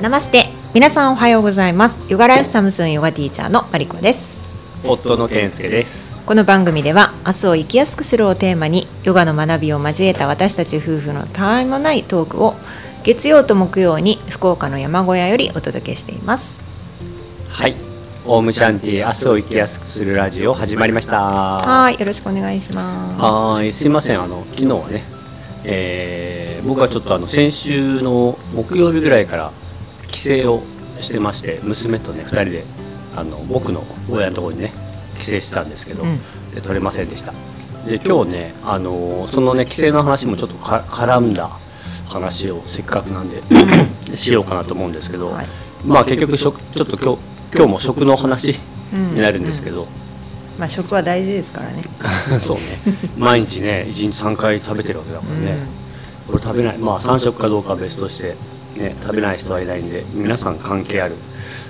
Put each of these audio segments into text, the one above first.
ナマステ。皆さんおはようございます。ヨガライフサムスンヨガティーチャーのマリコです。夫の健介です。この番組では明日を生きやすくするをテーマにヨガの学びを交えた私たち夫婦のたわいもないトークを月曜と木曜に福岡の山小屋よりお届けしています。はい。オームシャンティ明日を生きやすくするラジオ始まりました。はい。よろしくお願いしまはい。すいません。あの昨日はね、えー僕はちょっとあの先週の木曜日ぐらいから帰省をしてまして娘とね2人であの僕の親のところにね帰省してたんですけど、う取れませんでした。で今日ねあのそのね帰省の話もちょっとか絡んだ話をせっかくなんで しようかなと思うんですけど、はい。まあ結局食ちょっと今日今日も食の話うん。になるんですけど、すまあ食は大事ですからね。そうね。毎日ね1日3回食べてるわけだからね、これ食べない。まあ3食かどうかは別として、ね、食べない人はいないんで皆さん関係ある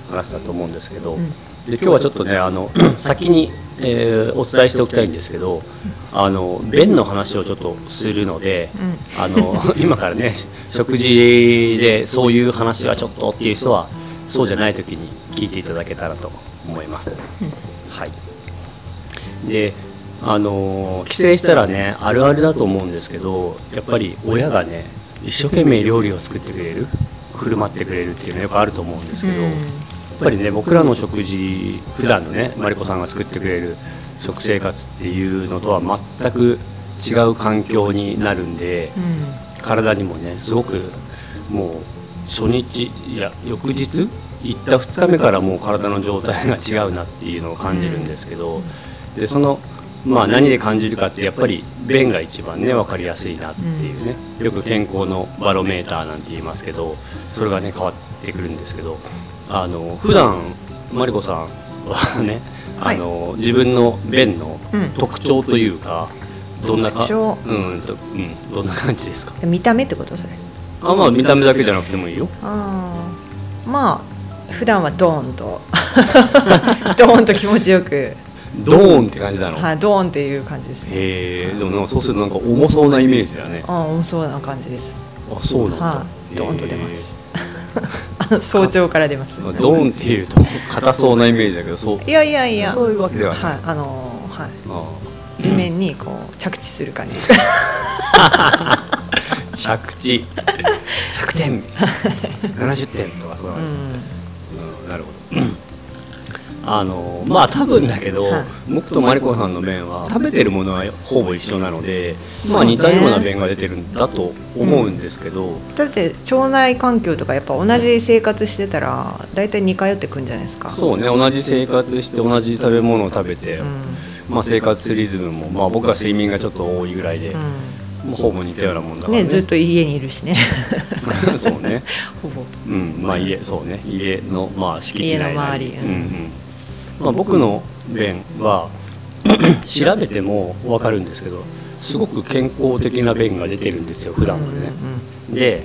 話だと思うんですけど、ん。で今日はちょっとねあの先に、えーお伝えしておきたいんですけどあの便の話をちょっとするので、あの 今からね食事でそういう話はちょっとっていう人はそうじゃない時に聞いていただけたらと思います。はい。であのー帰省したらねあるあるだと思うんですけどやっぱり親がね一生懸命料理を作ってくれる振る舞ってくれるっていうのはよくあると思うんですけど、うん。やっぱりね僕らの食事普段のねマリコさんが作ってくれる食生活っていうのとは全く違う環境になるんで、うん。体にもねすごくもう初日いや翌日行った2日目からもう体の状態が違うなっていうのを感じるんですけど、でそのまあ何で感じるかってやっぱり便が一番ね分かりやすいなっていうね、よく健康のバロメーターなんて言いますけどそれがね変わってくるんですけどあの普段マリコさんはね、はい。あの自分の便のうん。特徴というか、どんなかうんとうんどんな感じですか？見た目ってことそれ？あまあ見た目だけじゃなくてもいいよ。まあ普段はドーンと。ドーンと気持ちよく、ドーンって感じなの、はい、ドーンっていう感じですね。へえでもそうするとなんか重そうなイメージだね。ああ重そうな感じです。あそうなんだ、はい、ドーンと出ます。早朝から出ます。ードーンっていうと硬そうなイメージだけどそう。いやいやいや。そういうわけではない、はいあのーはい。あ地面にこう着地する感じ。ですあ着地。100点。70点とかそうなうんん。うんなるほどあのまあ多分だけど、はい。僕とマリコさんの便は食べてるものはほぼ一緒なので、まあ似たような便が出てるんだと思うんですけど、だって腸内環境とかやっぱ同じ生活してたら大体似通ってくんじゃないですか。そうね同じ生活して同じ食べ物を食べて、うん。まあ、生活リズムも、まあ、僕は睡眠がちょっと多いぐらいで、うまあほぼ似たようなもんだん、からね。ずっと家にいるしね。そうね。ほぼ。うんまあ家そうね。家のまあ敷地内家の周り。うん。うんうんまあ、僕の便は 調べても分かるんですけどすごく健康的な便が出てるんですよ普段はね、で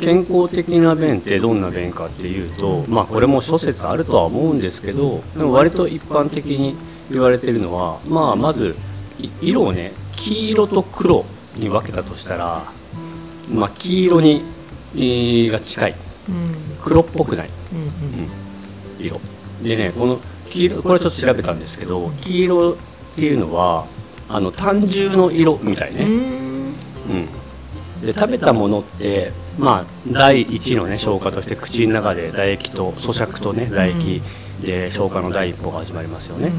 健康的な便ってどんな便かっていうとまあこれも諸説あるとは思うんですけどでも割と一般的に言われてるのはまあまずい色をね黄色と黒に分けたとしたらまあ黄色に、えーが近い。黒っぽくない、うん、色。でねこの黄色これちょっと調べたんですけど黄色っていうのはあの単純の色みたいね、うん。うん、で食べたものってまあ第一のね消化として口の中で唾液と咀嚼とね唾液。で消化の第一歩が始まりますよね、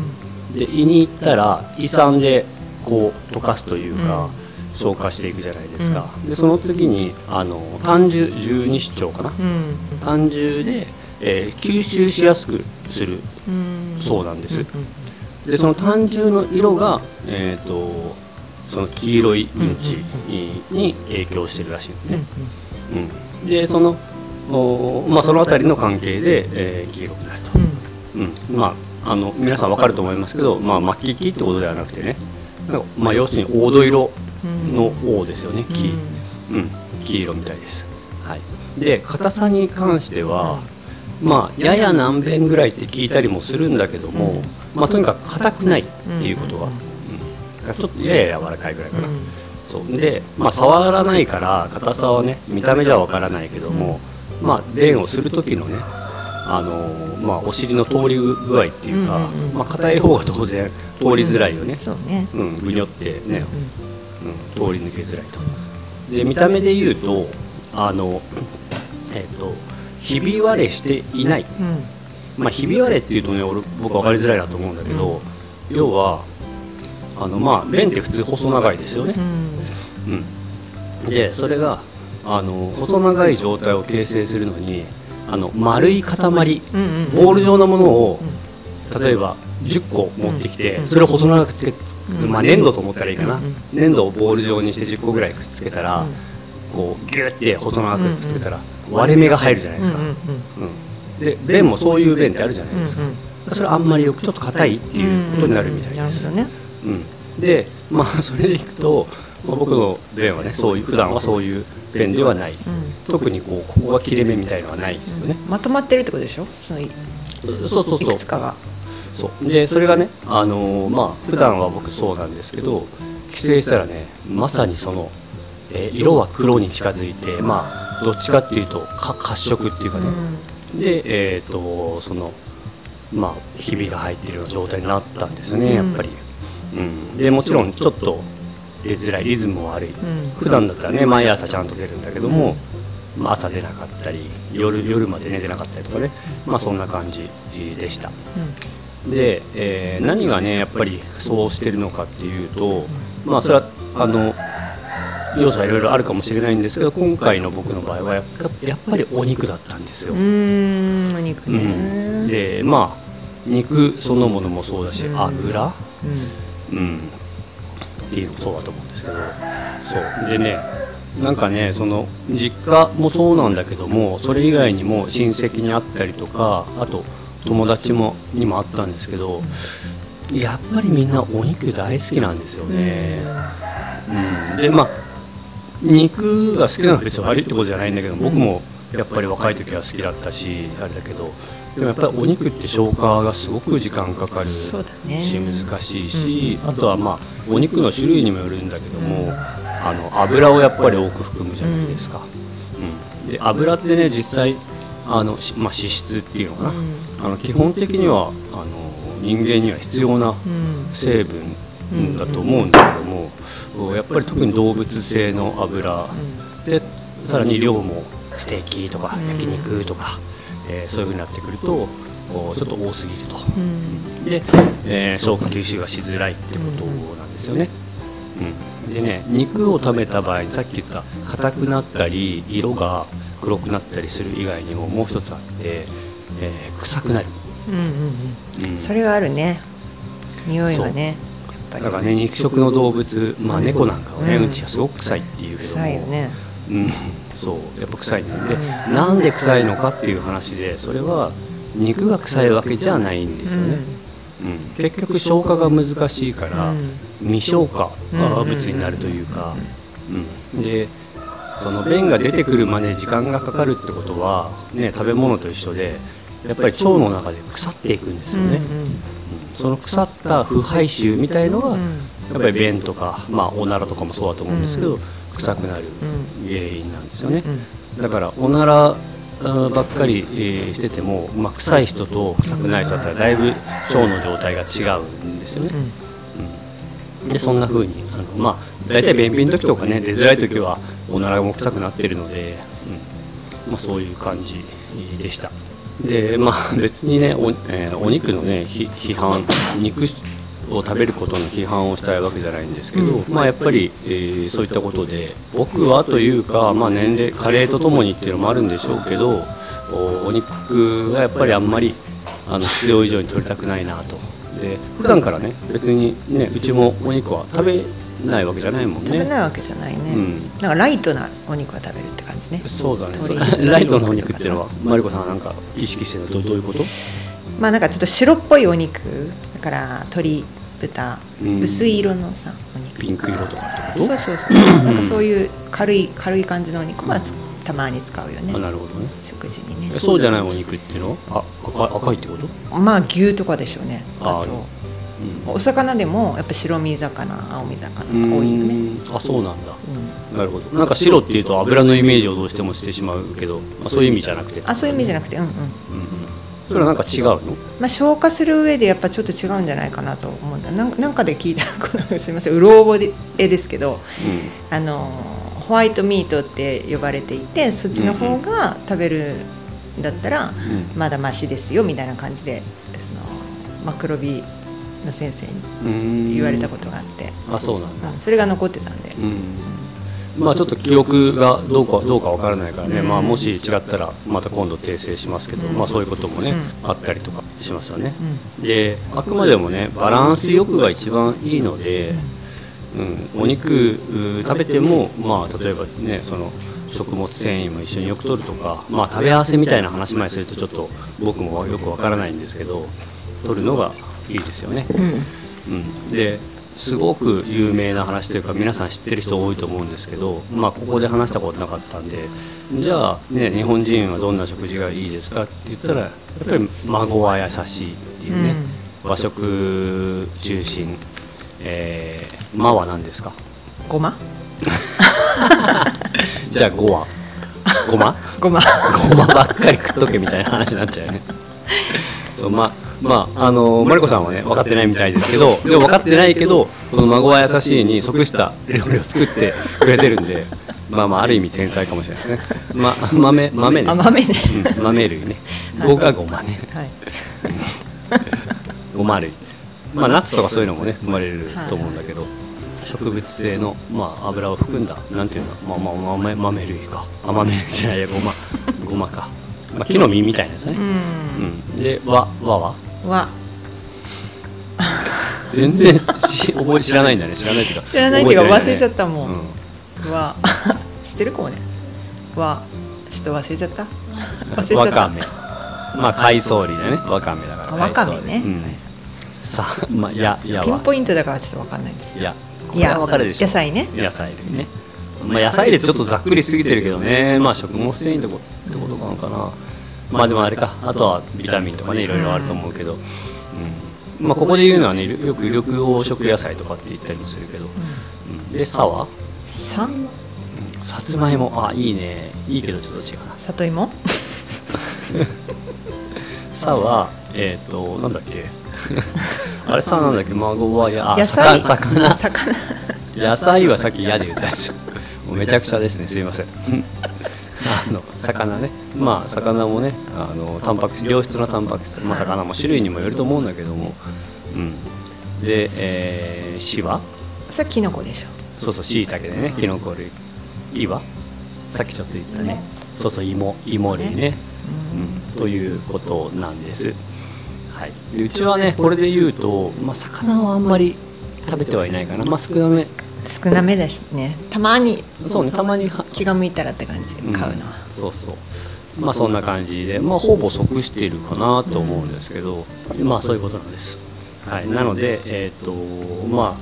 で胃に行ったら胃酸でこう溶かすというか、消化していくじゃないですか、でその次にあの単純十二指腸かな、うん。単純で、えー吸収しやすくするうんそうなんです、うんでその単純の色が、えー、とその黄色いうんちに影響してるらしいのね、うんでそのおまあ、その辺りの関係で、えー黄色くなると、うん。まあ、あの皆さん分かると思いますけど、まあ、末期期ってことではなくてね。まあ、要するに黄土色の黄ですよね黄,、うん、黄色みたいです、はい、で硬さに関しては、まあ、やや何遍ぐらいって聞いたりもするんだけども、まあ、とにかく硬くないっていうことは、うん。ちょっとやや柔らかいぐらいかな、そう。で、まあ、触らないから硬さはね見た目じゃわからないけども、まあ便をする時のねあのまあお尻の通り具合っていうか、まあ硬い方が当然通りづらいよね、そうね。うん。ぐにょってね、うん。うん、通り抜けづらいと。で見た目で言うとあのえっ、とひび割れしていない、うん。まあ、ひび割れっていうとね俺僕分かりづらいなと思うんだけど、要はあのまあ便って普通細長いですよね。う、ん。うん、でそれがあの細長い状態を形成するのにあの丸い塊ボール状のものをうん。例えば10個持ってきてうん。それを細長くつけ、うん。まあ、粘土と思ったらいいかな、うん粘土をボール状にして10個ぐらいくっつけたら、うん。こうギュッて細長くくっつけたら割れ目が入るじゃないですか、うんうんうん。で便もそういう便ってあるじゃないですか、うんうんそれあんまりよくちょっと硬いっていうことになるみたいです、なるほどね。うん、でまあそれでいくと、まあ、僕の便はねそういう普段はそういう便ではない、うん。特にこうここが切れ目みたいのはないですよね、まとまってるってことでしょ？そのいそうそうそう。いくつかが。そう。でそれがねあのーまあ普段は僕そうなんですけど帰省したらねまさにその、えー色は黒に近づいてまあどっちかっていうとか褐色っていうかね、でえっ、とそのまあひびが入っているような状態になったんですよねやっぱり、うん、でもちろんちょっと出づらいリズムも悪い、うん。普段だったらね毎朝ちゃんと出るんだけども、まあ、朝出なかったり夜夜までね出なかったりとかね。まあそんな感じでした。で、えー何がねやっぱりそうしてるのかっていうとまあそれはあの要素はいろいろあるかもしれないんですけど今回の僕の場合はやっぱりお肉だったんですよ、うんうんお肉うん。ねでまあ肉そのものもそうだしうん。油、うん。うん、っていうのもそうだと思うんですけど。そう。でねなんかねその実家もそうなんだけどもそれ以外にも親戚に会ったりとかあと友達もにもあったんですけどやっぱりみんなお肉大好きなんですよね、うん、でまあ肉が好きなのは別に悪いってことじゃないんだけど僕もやっぱり若い時は好きだったしあれだけどでもやっぱりお肉って消化がすごく時間かかるし難しいし、あとはまあお肉の種類にもよるんだけども、あの油をやっぱり多く含むじゃないですか、うん。で油ってね実際あの、しまあ、脂質っていうのかな、うん。あの基本的にはあの人間には必要なうん。成分だと思うんだけども、やっぱり特に動物性の油でさらに量もステーキとかうん。焼肉とか、えーそういうふうになってくるとおちょっと多すぎると。うん。で、えー消化吸収がしづらいってことなんですよね。うん、でね肉を食べた場合さっき言った硬くなったり色が黒くなったりする以外にももう一つあって、えー臭くなる、うんうんうん。うん。それはあるね。匂いがねぱり。だからね肉食の動物、まあ、うん猫なんかはね、ううんんちはすごく臭いっていうけども。臭いよね。うん、そうやっぱ臭いんで、うんなんで臭いのかっていう話でそれは肉が臭いわけじゃないんですよね、うん。結局消化が難しいから、うん。未消化うん。物になるというか、うん。でその便が出てくるまで時間がかかるってことは、ね、食べ物と一緒でやっぱり腸の中で腐っていくんですよね、うんうんその腐った腐敗臭みたいのが、うん。やっぱり便とか、まあ、おならとかもそうだと思うんですけど、う臭くなるうん。原因なんですよね、うん。だからおならばっかり、えーしてても、まあ、臭い人と臭くない人だったらだいぶ腸の状態が違うんですよね、うん。でそんな風にあのまあ大体便秘の時とかね出づらい時はおならも臭くなってるので、うん。まあ、そういう感じでしたでまあ別にねお,、えーお肉のねひ批判肉を食べることの批判をしたいわけじゃないんですけど、まあやっぱり、えーそういったことで僕はというか、まあ、年齢加齢とともにっていうのもあるんでしょうけどおお肉がやっぱりあんまりあの必要以上に取りたくないなと。で普段からね別にねうちもお肉は食べないわけじゃないもんね。食べないわけじゃないね、うん。なんかライトなお肉は食べるって感じね。そうだね。ライトのお肉鶏っていうのはマリコさんはなんか意識してるの？どどういうこと？まあなんかちょっと白っぽいお肉。だから鶏豚、うん。薄い色のさお肉ピンク色とかってこと？そうそうそう。なんかそういう軽い軽い感じのお肉はつたまに使うよあねなるほどね。食事にね。えそうじゃないお肉っていうの？はあ赤い赤いってこと、まあ牛とかでしょうね。あとあうん。お魚でもやっぱ白身魚青身魚が多いよね、うんあそうなんだ。うん。なるほど。なんか白っていうと油のイメージをどうしてもしてしまうけど、まあ、そういう意味じゃなくて。あそういう意味じゃなくてうんうん。うんうん。それはなんか違うの？まあ、消化する上でやっぱちょっと違うんじゃないかなと思うんだ。なんなんかで聞いたこのすみませんうろ覚えですけどあのホワイトミートって呼ばれていてそっちの方が食べるんだったらうんまだマシですよみたいな感じでそのマクロビの先生にうん。言われたことがあって、あそうなんだ。うん。それが残ってたんで、うん。まあちょっと記憶がどうかどうかわからないからね、うん。まあもし違ったらまた今度訂正しますけど、うん。まあそういうこともね、うあったりとかしますよね。うん。であくまでもねバランスよくが一番いいので、うん、お肉う食べてもまあ例えばねその食物繊維も一緒によく取るとか、まあ、食べ合わせみたいな話までするとちょっと僕もよくわからないんですけど取るのがいいですよね。うん。うん、ですごく有名な話というか皆さん知ってる人多いと思うんですけど、まあ、ここで話したことなかったんでじゃあ、ね、日本人はどんな食事がいいですかって言ったらやっぱり孫は優しいっていうね、和食中心、えー、間は何ですか？ごま？じゃあ5は。ごま？ごま。ごまばっかり食っとけみたいな話になっちゃうよね。そうままああのマリコさんはね分かってないみたいですけどでも分かってないけどこの「孫は優しい」に即した料理を作ってくれてるんでまあまあある意味天才かもしれないですね、ま、豆豆ね。あ豆ね。うん、豆類ね。5がごまね。はい。ごま類。まあナッツとかそういうのもね生まれると思うんだけど、植物性の、まあ、油を含んだなんていうの、まあ、まあ豆豆類か。あ豆じゃないやごま。ごまか、まあ、木の実みたいなやつね、ううんん、で和和は？は。全然し覚え知らないんだね。知らないっていうか知らないっていうか忘れちゃったもん。うん。は。知ってる子ね。は。ちょっと忘れちゃった。忘れちゃった。わかめ。まあ海藻類だね。わかめだからあわかめね、うんはいさあまあややは。ピンポイントだからちょっとわかんないですいやこいやわかるでしょ。野菜ね。野菜類ね、まあ、野菜類ちょっとざっくりしすぎてるけどね。まあ食物繊維ってことなのかなまあでもあれか。あとはビタミンとかねいろいろあると思うけど、うん。まあ、ここで言うのはねよく緑黄色野菜とかって言ったりもするけど、うん、でさは、さうん。さつまいも。あいいね。いいけどちょっと違うな。里芋？さはえっ、となんだっけ？あれさなんだっけ？孫はやあ野菜？魚あ魚。野菜はさっき嫌で言ったでしょ。めちゃくちゃですね。すいませんあの魚ね。まあ魚もねあのタンパク質良質なタンパク質、まあ、魚も種類にもよると思うんだけども、うん、で、えー、しはそれキノコでしょ。そうそうしいたけでね。キノコ類。わさっきちょっと言ったね。そうそう芋芋類ね、うん、ということなんです。はい。でうちはねこれで言うと、まあ、魚はあんまり食べてはいないかな。まあ少なめ少なめだしね。たまに。そうねたまに。は気が向いたらって感じ買うのは、ん。そうそう。まあそんな感じで。まあほぼ即しているかなと思うんですけど、まあそういうことなんです。はい。なのでえっ、とま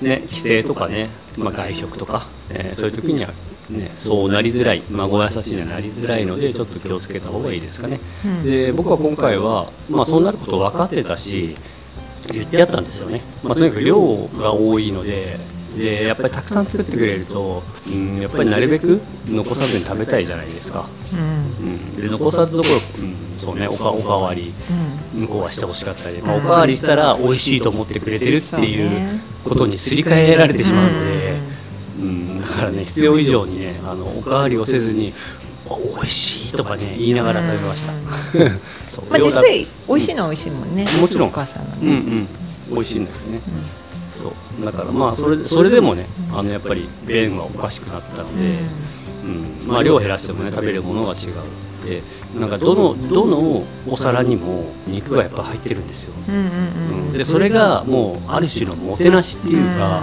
あね帰省とかね、まあ、外食とか、えーそういう時にはねそうなりづらい。孫優しいにはなりづらいのでちょっと気をつけた方がいいですかね、うん。で僕は今回はまあそうなること分かってたし言ってやったんですよね、まあ、とにかく量が多いのででやっぱりたくさん作ってくれると、うん、やっぱりなるべく残さずに食べたいじゃないですか、うん。うん、で残さずどころ、うん、そうねおかおかわりうん。向こうはしてほしかったり、まあ、おかわりしたら美味しいと思ってくれてるっていうね。ことにすり替えられてしまうので、うん、だからね必要以上にねあのおかわりをせずにあ美味しいとかね言いながら食べました、まあ、実際美味しいのは美味しいもんね。もちろん。お母さんのうんうね、ん。美味しいんだけどね、そう。だからまあそれそれでもねあのやっぱり便はおかしくなったので、うん。まあ、量減らしてもね食べるものが違う。でなんかどのどのお皿にも肉がやっぱ入ってるんですよ、うんでそれがもうある種のもてなしっていうか、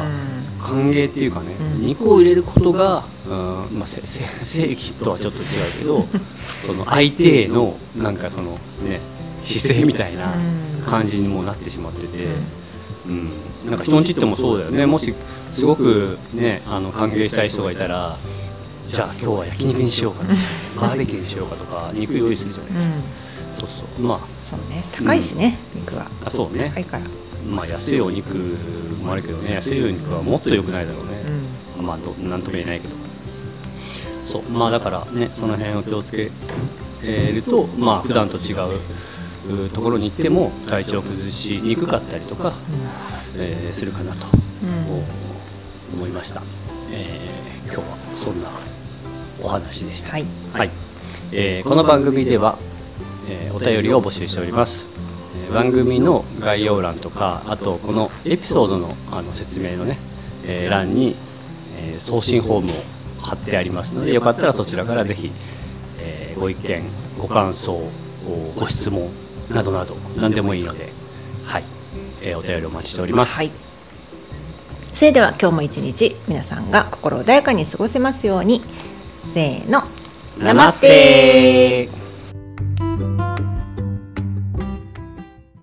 歓迎っていうかね、うん。肉を入れることが、うんまあ、正義 とはちょっと違うけどその相手へのなんかそのね姿勢みたいな感じにもなってしまってて、うん、なんか人んちってもそうだよね。もしすごくねあの歓迎したい人がいたらじゃあ今日は焼肉にしようかとかバーベキューにしようかとか肉用意するじゃないですか、そうそう。まそうね。高いしね、肉は。ああそうね。高いから、まあ安いお肉もあるけどね安いお肉はもっと良くないだろうね、うん。まあどなんとも言えないけど。そう。まあだからねその辺を気をつけるとまあ普段と違うところに行っても体調を崩しにくかったりとか、えー、するかなと思いました、えー、今日はそんなお話でした、はい、はい、えー、この番組では、えー、お便りを募集しております。番組の概要欄とかあとこのエピソードのあの説明のね、えー、欄に、えー、送信フォームを貼ってありますのでよかったらそちらからぜひ、えー、ご意見ご感想ご質問などなど何でもいいのではい、えー、お便りお待ちしております、はい、それでは今日も一日皆さんが心穏やかに過ごせますように。せーの。ナマステ